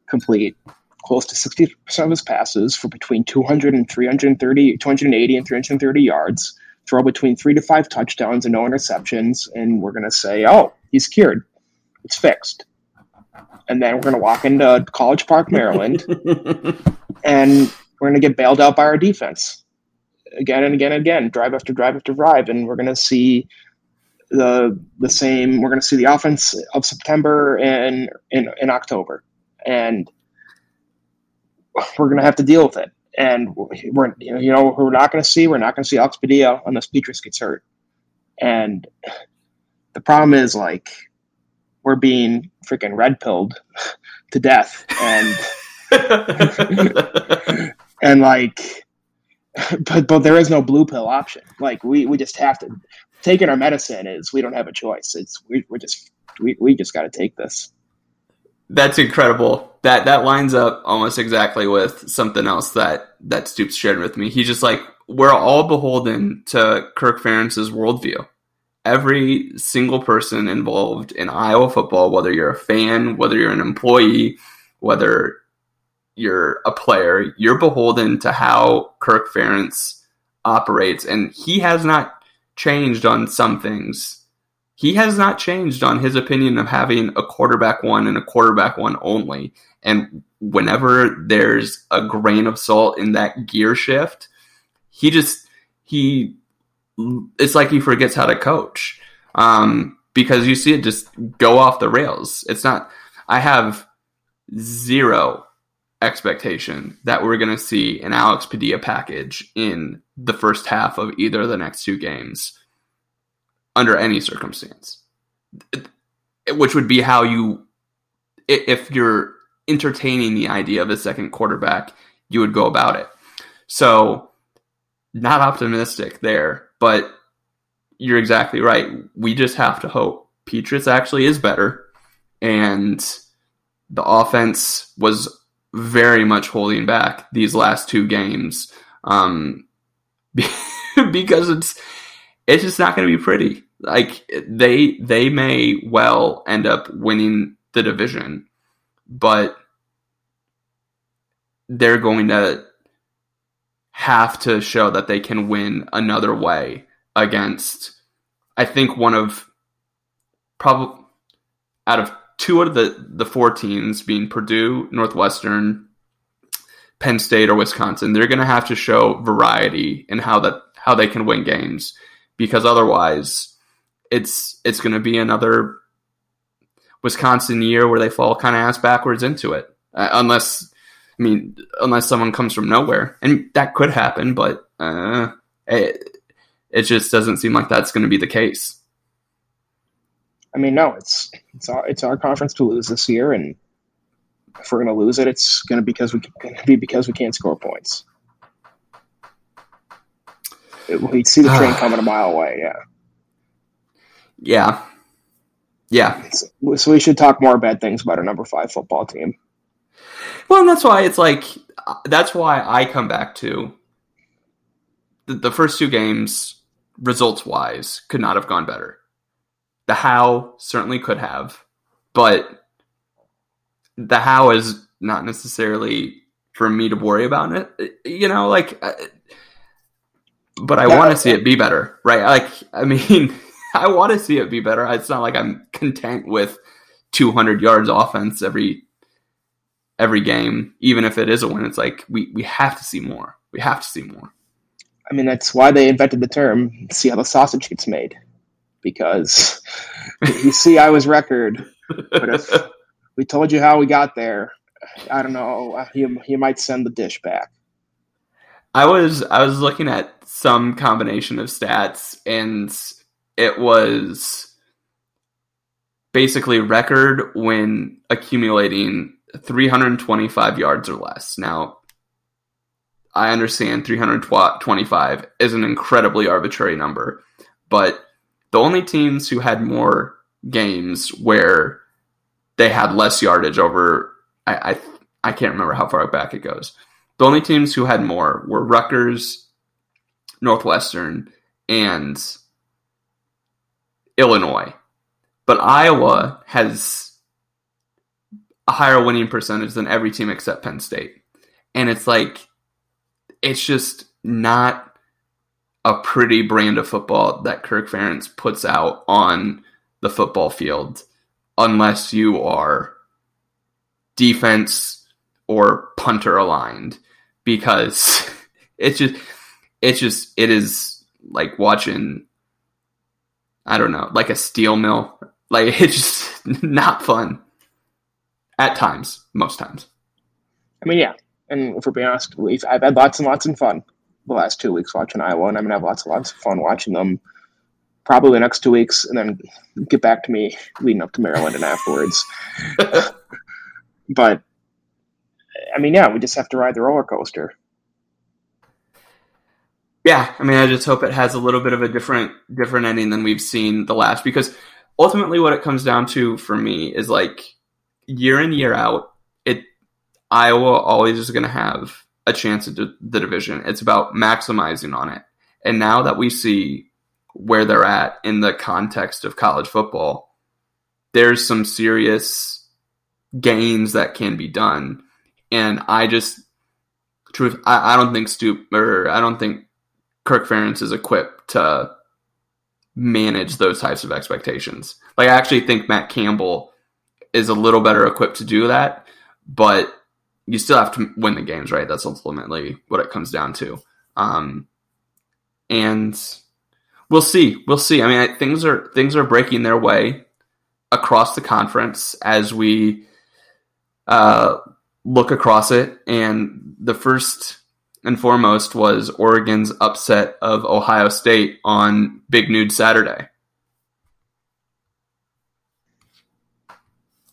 complete close to 60% of his passes for between 200 and 330, 280 and 330 yards, throw between three to five touchdowns and no interceptions. And we're going to say, oh, he's cured. It's fixed. And then we're going to walk into College Park, Maryland, and we're going to get bailed out by our defense. Again and again and again, drive after drive after drive, and we're going to see the the same. We're going to see the offense of September and in in October, and we're going to have to deal with it. And we're you know we're not going to see? We're not going to see Alex unless Petras gets hurt, and the problem is like we're being freaking red pilled to death, and and like but but there is no blue pill option. Like we we just have to taking our medicine is we don't have a choice. It's we we just we, we just got to take this. That's incredible. That that lines up almost exactly with something else that that Stoops shared with me. He's just like we're all beholden to Kirk Ferentz's worldview. Every single person involved in Iowa football, whether you're a fan, whether you're an employee, whether you're a player, you're beholden to how Kirk Ferentz operates, and he has not changed on some things. He has not changed on his opinion of having a quarterback one and a quarterback one only. And whenever there's a grain of salt in that gear shift, he just he it's like he forgets how to coach um, because you see it just go off the rails. It's not. I have zero expectation that we're going to see an Alex Padilla package in the first half of either of the next two games under any circumstance, which would be how you, if you're entertaining the idea of a second quarterback, you would go about it. So, not optimistic there, but you're exactly right. We just have to hope Petras actually is better and the offense was very much holding back these last two games um, because it's it's just not going to be pretty. Like they they may well end up winning the division, but they're going to have to show that they can win another way against I think one of probably out of two out of the, the four teams being Purdue, Northwestern, Penn State, or Wisconsin, they're going to have to show variety in how that how they can win games. Because otherwise, it's it's going to be another Wisconsin year where they fall kind of ass backwards into it, uh, unless I mean unless someone comes from nowhere, and that could happen, but uh, it, it just doesn't seem like that's going to be the case. I mean, no, it's it's our it's our conference to lose this year, and if we're going to lose it, it's going to because we be because we can't score points. It, we see the train coming a mile away. Yeah. Yeah. Yeah. So, so we should talk more bad things about our number five football team. Well, and that's why it's like that's why I come back to the, the first two games, results wise, could not have gone better. The how certainly could have, but the how is not necessarily for me to worry about it. You know, like, but I want to see it be better, right? Like, I mean, I want to see it be better. It's not like I'm content with 200 yards offense every every game, even if it is a win. It's like we we have to see more. We have to see more. I mean, that's why they invented the term "see how the sausage gets made," because you see I was record, but if we told you how we got there, I don't know, uh, you you might send the dish back. I was I was looking at some combination of stats, and it was basically record when accumulating 325 yards or less. Now, I understand 325 is an incredibly arbitrary number, but the only teams who had more games where they had less yardage over, I, I, I can't remember how far back it goes. The only teams who had more were Rutgers, Northwestern, and Illinois. But Iowa has a higher winning percentage than every team except Penn State. And it's like, it's just not a pretty brand of football that Kirk Ferentz puts out on the football field unless you are defense or punter aligned because it's just it's just it is like watching I don't know, like a steel mill. Like it's just not fun. At times, most times. I mean, yeah. And if we're being honest, we've, I've had lots and lots of fun the last two weeks watching Iowa, and I'm gonna have lots and lots of fun watching them. Probably the next two weeks, and then get back to me leading up to Maryland and afterwards. but I mean, yeah, we just have to ride the roller coaster. Yeah, I mean, I just hope it has a little bit of a different different ending than we've seen the last because ultimately what it comes down to for me is like year in year out, it Iowa always is going to have a chance at the division. It's about maximizing on it. And now that we see where they're at in the context of college football, there's some serious gains that can be done. And I just, truth, I, I don't think Stoop or I don't think Kirk Ferentz is equipped to manage those types of expectations. Like I actually think Matt Campbell is a little better equipped to do that, but you still have to win the games, right? That's ultimately what it comes down to. Um, and we'll see. We'll see. I mean, things are things are breaking their way across the conference as we uh, look across it. And the first and foremost was Oregon's upset of Ohio State on Big Noon Saturday.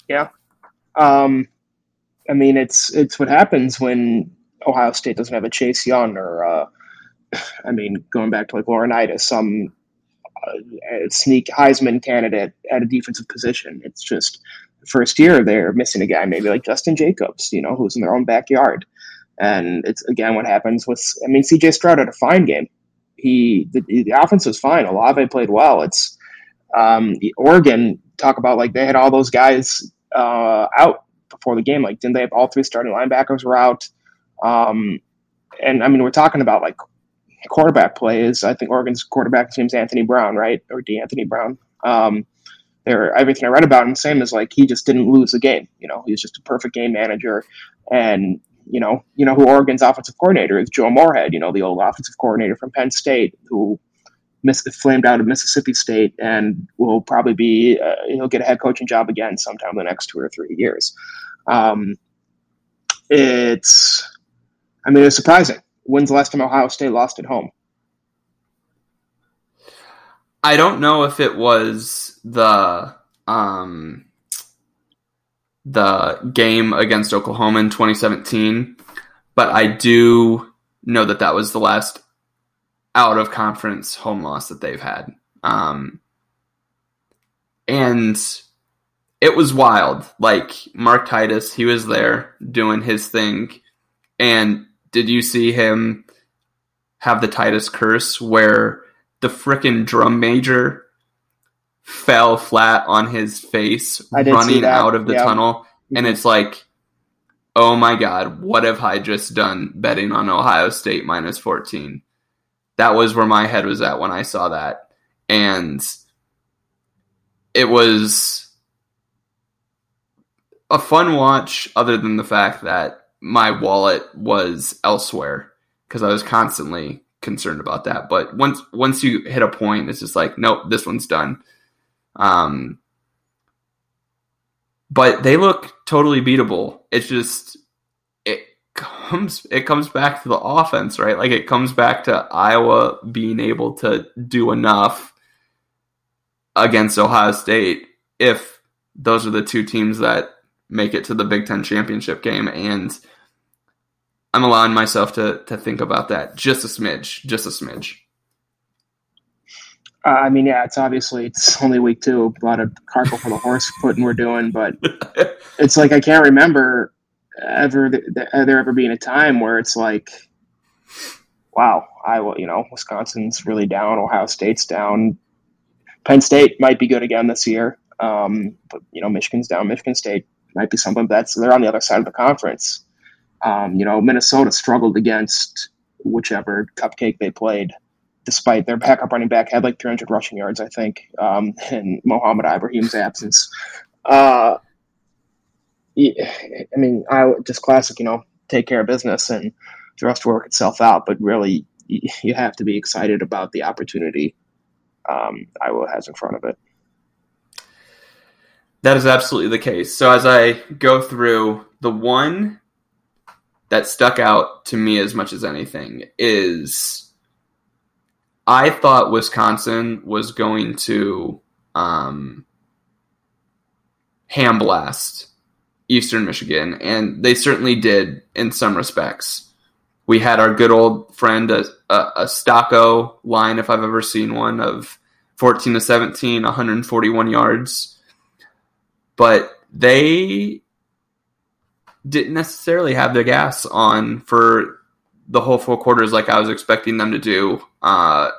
Yeah. Um, I mean, it's it's what happens when Ohio State doesn't have a Chase Young or, uh, I mean, going back to like Laurinaitis, some uh, sneak Heisman candidate at a defensive position. It's just the first year they're missing a guy, maybe like Justin Jacobs, you know, who's in their own backyard. And it's again what happens with. I mean, C.J. Stroud had a fine game. He the, the offense was fine. Olave played well. It's um, Oregon talk about like they had all those guys uh, out before the game. Like, didn't they have all three starting linebackers were out? Um, and I mean, we're talking about like quarterback plays. I think Oregon's quarterback name's Anthony Brown, right, or D. Anthony Brown. Um, there, everything I read about him, same as like he just didn't lose the game. You know, he's just a perfect game manager, and you know, you know who Oregon's offensive coordinator is, Joe Moorhead. You know, the old offensive coordinator from Penn State, who flamed out of Mississippi State and will probably be uh, he'll get a head coaching job again sometime in the next two or three years. Um, it's, I mean, it's surprising. When's the last time Ohio State lost at home? I don't know if it was the um, the game against Oklahoma in 2017, but I do know that that was the last out of conference home loss that they've had. Um, and it was wild. Like Mark Titus, he was there doing his thing. And did you see him have the Titus curse where the frickin' drum major fell flat on his face I did see running out of the yeah. tunnel? And it's like, oh my God, what have I just done betting on Ohio State minus 14? That was where my head was at when I saw that. And it was a fun watch, other than the fact that my wallet was elsewhere because I was constantly concerned about that. But once once you hit a point, it's just like, nope, this one's done. Um, but they look totally beatable. It's just comes it comes back to the offense, right? Like it comes back to Iowa being able to do enough against Ohio State if those are the two teams that make it to the Big Ten championship game and I'm allowing myself to to think about that just a smidge, just a smidge. Uh, I mean, yeah, it's obviously it's only week two. A lot of cart before the horse putting we're doing, but it's like I can't remember ever th- there ever being a time where it's like, wow, Iowa, you know, Wisconsin's really down, Ohio State's down, Penn State might be good again this year, um, but you know, Michigan's down. Michigan State might be something that's they're on the other side of the conference. Um, you know, Minnesota struggled against whichever cupcake they played despite their backup running back had like 300 rushing yards, I think, um, in Mohamed Ibrahim's absence. Uh, I mean, I just classic, you know, take care of business and the rest work itself out. But really, you have to be excited about the opportunity um, Iowa has in front of it. That is absolutely the case. So as I go through the one that stuck out to me as much as anything is I thought Wisconsin was going to um, ham blast Eastern Michigan, and they certainly did in some respects. We had our good old friend, a, a, a Stocko line, if I've ever seen one, of 14 to 17, 141 yards. But they didn't necessarily have the gas on for the whole four quarters like I was expecting them to do uh,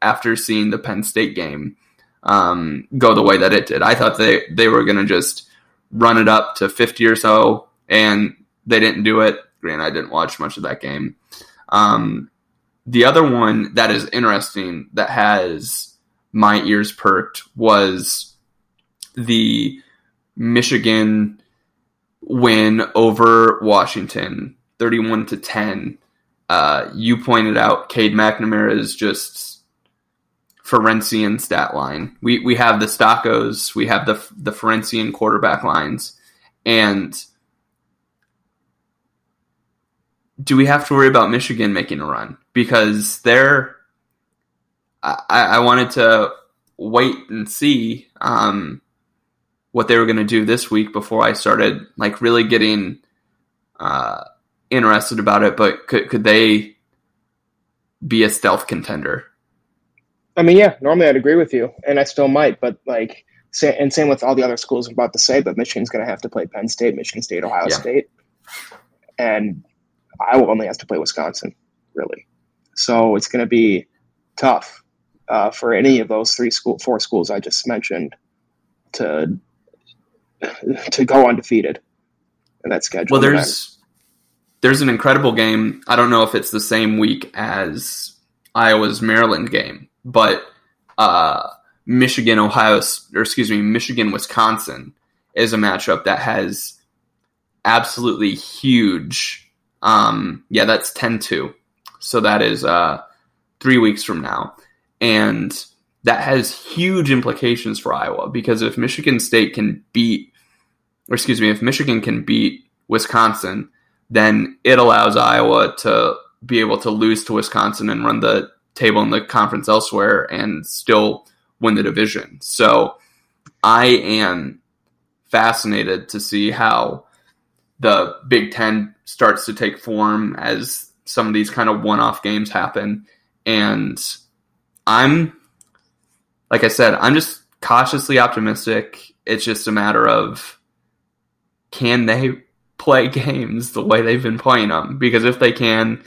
after seeing the Penn State game um, go the way that it did. I thought they, they were going to just run it up to 50 or so, and they didn't do it. Grant, I didn't watch much of that game. Um, the other one that is interesting that has my ears perked was the Michigan win over Washington, 31 to 10. Uh, you pointed out Cade McNamara is just Ferentzian stat line. We we have the Stockos, we have the the Ferentzian quarterback lines, and do we have to worry about Michigan making a run because they're? I, I wanted to wait and see um, what they were going to do this week before I started like really getting uh, interested about it. But could could they be a stealth contender? I mean, yeah, normally I'd agree with you, and I still might, but like, and same with all the other schools I'm about to say, but Michigan's going to have to play Penn State, Michigan State, Ohio Yeah. State, and Iowa only has to play Wisconsin, really. So it's going to be tough uh, for any of those three school, four schools I just mentioned to to go undefeated in that schedule. Well, there's there's an incredible game. I don't know if it's the same week as Iowa's Maryland game, but uh, Michigan Ohio or excuse me Michigan Wisconsin is a matchup that has absolutely huge. Um, yeah, that's 10-2. So that is uh, three weeks from now, and that has huge implications for Iowa because if Michigan State can beat, or excuse me, if Michigan can beat Wisconsin, then it allows Iowa to be able to lose to Wisconsin and run the table in the conference elsewhere and still win the division. So I am fascinated to see how the Big Ten starts to take form as some of these kind of one off games happen. And I'm, like I said, I'm just cautiously optimistic. It's just a matter of can they play games the way they've been playing them? Because if they can,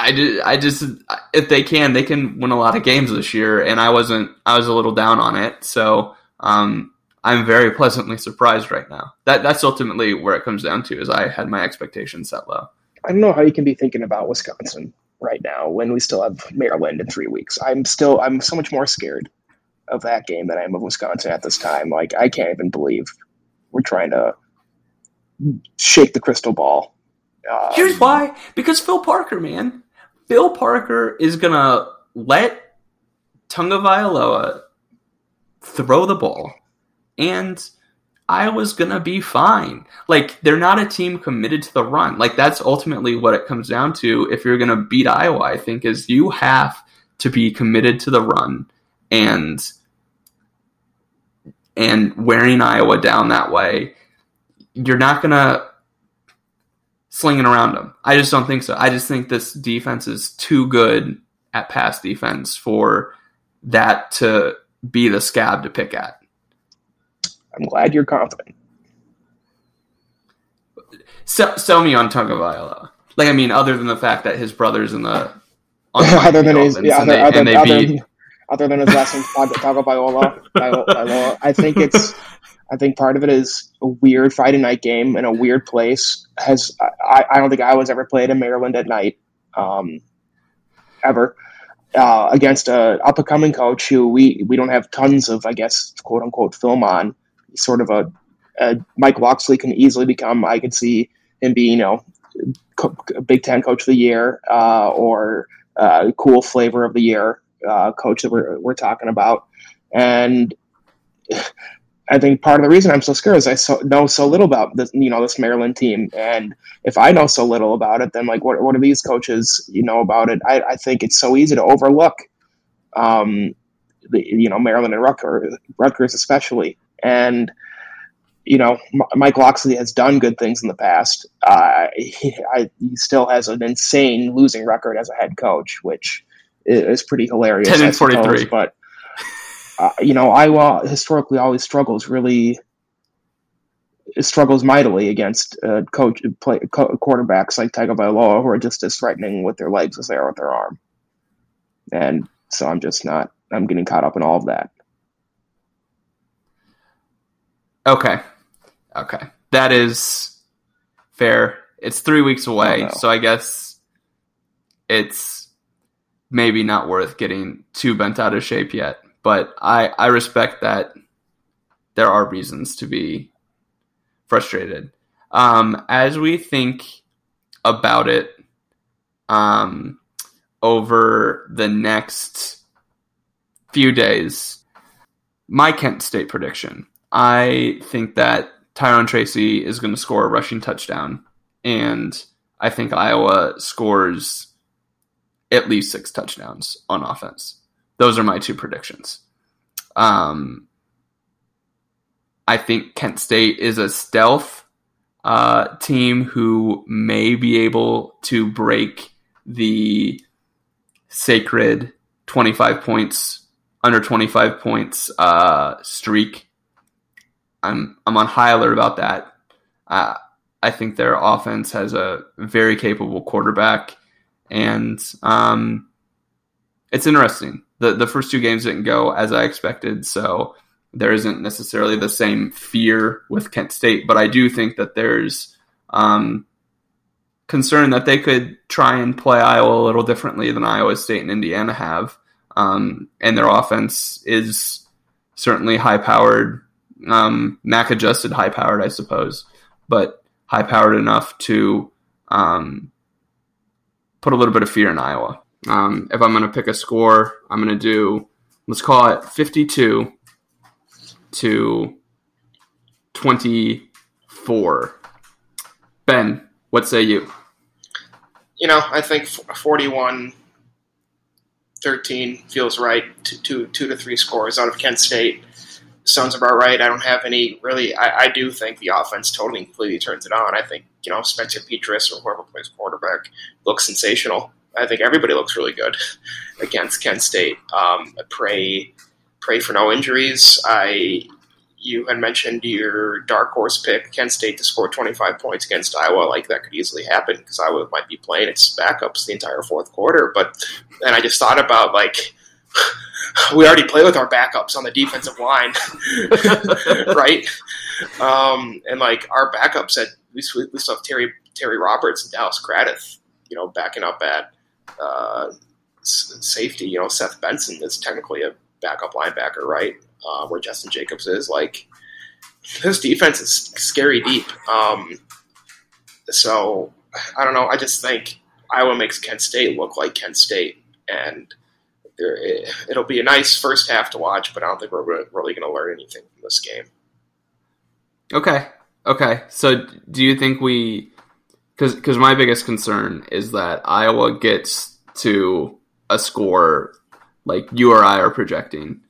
I, just, I just, if they can, they can win a lot of games this year. And I wasn't, I was a little down on it. So, um, I'm very pleasantly surprised right now. That that's ultimately where it comes down to. Is I had my expectations set low. I don't know how you can be thinking about Wisconsin right now when we still have Maryland in three weeks. I'm still I'm so much more scared of that game than I am of Wisconsin at this time. Like I can't even believe we're trying to shake the crystal ball. Um, Here's why: because Phil Parker, man, Phil Parker is gonna let Tagovailoa throw the ball, and Iowa's gonna be fine. Like they're not a team committed to the run. Like that's ultimately what it comes down to. If you're gonna beat Iowa, I think is you have to be committed to the run and and wearing Iowa down that way. You're not gonna slinging around them. I just don't think so. I just think this defense is too good at pass defense for that to be the scab to pick at. I'm glad you're confident. Sell, sell me on Tagovailoa. Like I mean, other than the fact that his brother's in the other than his yeah, other, they, other, other, beat... other, than his last name Tagovailoa, I think it's I think part of it is a weird Friday night game in a weird place. Has I, I don't think I was ever played in Maryland at night, um, ever. Uh, against a up and coming coach who we we don't have tons of I guess quote unquote film on sort of a, a Mike Locksley can easily become. I could see him be, you know, co- Big Ten Coach of the Year uh, or uh, cool flavor of the year uh, coach that we're we're talking about, and. I think part of the reason I'm so scared is I so, know so little about this, you know, this Maryland team, and if I know so little about it, then like, what what do these coaches, you know, about it? I, I think it's so easy to overlook, um, the, you know, Maryland and Rutgers, Rutgers especially, and you know, M- Mike Locksley has done good things in the past. Uh, he, I, he, still has an insane losing record as a head coach, which is pretty hilarious. Ten and forty three, but uh, you know, Iowa historically always struggles really struggles mightily against uh, coach play, co- quarterbacks like Tagovailoa who are just as threatening with their legs as they are with their arm. And so I'm just not. I'm getting caught up in all of that. Okay. Okay. That is fair. It's three weeks away, oh, no. so I guess it's maybe not worth getting too bent out of shape yet. But I, I respect that there are reasons to be frustrated. Um, as we think about it um, over the next few days, my Kent State prediction I think that Tyrone Tracy is going to score a rushing touchdown, and I think Iowa scores at least six touchdowns on offense. Those are my two predictions. Um, I think Kent State is a stealth uh, team who may be able to break the sacred 25 points, under 25 points uh, streak I'm I'm on high alert about that. Uh, I think their offense has a very capable quarterback, and um, it's interesting. The The first two games didn't go as I expected, so there isn't necessarily the same fear with Kent State. But I do think that there's um, concern that they could try and play Iowa a little differently than Iowa State and Indiana have, um, and their offense is certainly high powered um, MAC adjusted high powered, I suppose, but high powered enough to um, put a little bit of fear in Iowa. Um, if I'm going to pick a score, I'm going to do, let's call it 52 to 24. Ben, what say you? You know, I think 41 13 feels right. Two, two, two to three scores out of Kent State. sounds about right. I don't have any really. I, I do think the offense totally completely turns it on. I think you know Spencer Petras or whoever plays quarterback looks sensational. I think everybody looks really good against Kent State. Um, pray pray for no injuries. I you had mentioned your dark horse pick, Kent State, to score 25 points against Iowa. Like that could easily happen because Iowa might be playing its backups the entire fourth quarter. But then I just thought about like we already play with our backups on the defensive line, right? Um, and like our backups at we still have Terry Terry Roberts and Dallas Craddieth, you know, backing up at uh, safety. You know, Seth Benson is technically a backup linebacker, right? Uh, where Jestin Jacobs is. Like this defense is scary deep. Um, so I don't know. I just think Iowa makes Kent State look like Kent State, and it'll be a nice first half to watch. But I don't think we're really going to learn anything from this game. Okay. Okay. So do you think we? Because my biggest concern is that Iowa gets to a score like you or I are projecting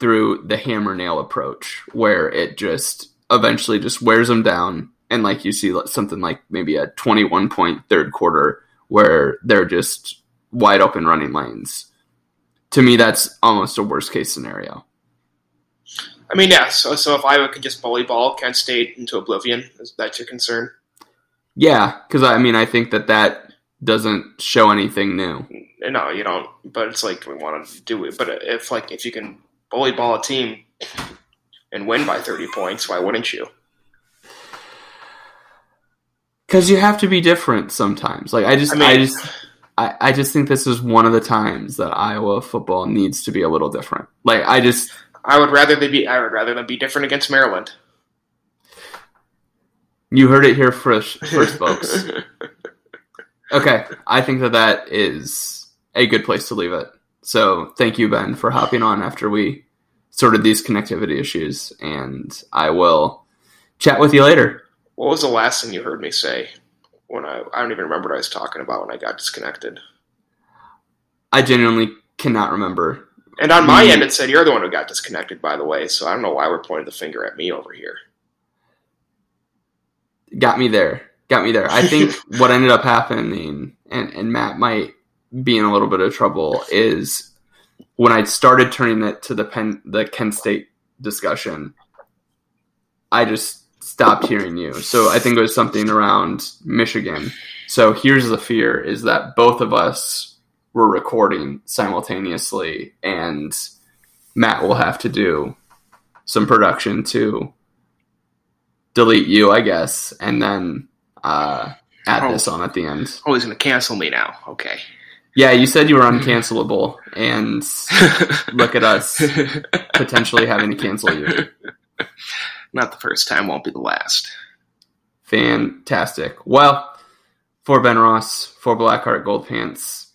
through the hammer nail approach, where it just eventually just wears them down, and like you see something like maybe a twenty-one point third quarter where they're just wide open running lanes. To me, that's almost a worst case scenario. I mean, yeah. So, so if Iowa can just bully ball Kent State into oblivion, is that your concern? Yeah, because I mean, I think that that doesn't show anything new. No, you don't. But it's like we want to do it. But if like if you can bully ball a team and win by thirty points, why wouldn't you? Because you have to be different sometimes. Like I just, I, mean, I just, I, I just think this is one of the times that Iowa football needs to be a little different. Like I just, I would rather they be, I would rather them be different against Maryland. You heard it here first, first folks. Okay, I think that that is a good place to leave it. So thank you, Ben, for hopping on after we sorted these connectivity issues, and I will chat with you later. What was the last thing you heard me say when I I don't even remember what I was talking about when I got disconnected. I genuinely cannot remember. And on my end, it said you're the one who got disconnected. By the way, so I don't know why we're pointing the finger at me over here. Got me there got me there. I think what ended up happening, and, and Matt might be in a little bit of trouble, is when I started turning it to the Penn, the Kent State discussion, I just stopped hearing you. So I think it was something around Michigan. So here's the fear: is that both of us were recording simultaneously, and Matt will have to do some production to delete you, I guess, and then uh, add oh. this on at the end. Oh, he's going to cancel me now. Okay. Yeah, you said you were uncancelable, and look at us potentially having to cancel you. Not the first time, won't be the last. Fantastic. Well, for Ben Ross, for Blackheart Gold Pants,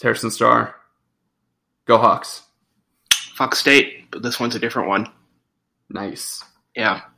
Harrison Star, go Hawks. Fox State, but this one's a different one. Nice. Yeah.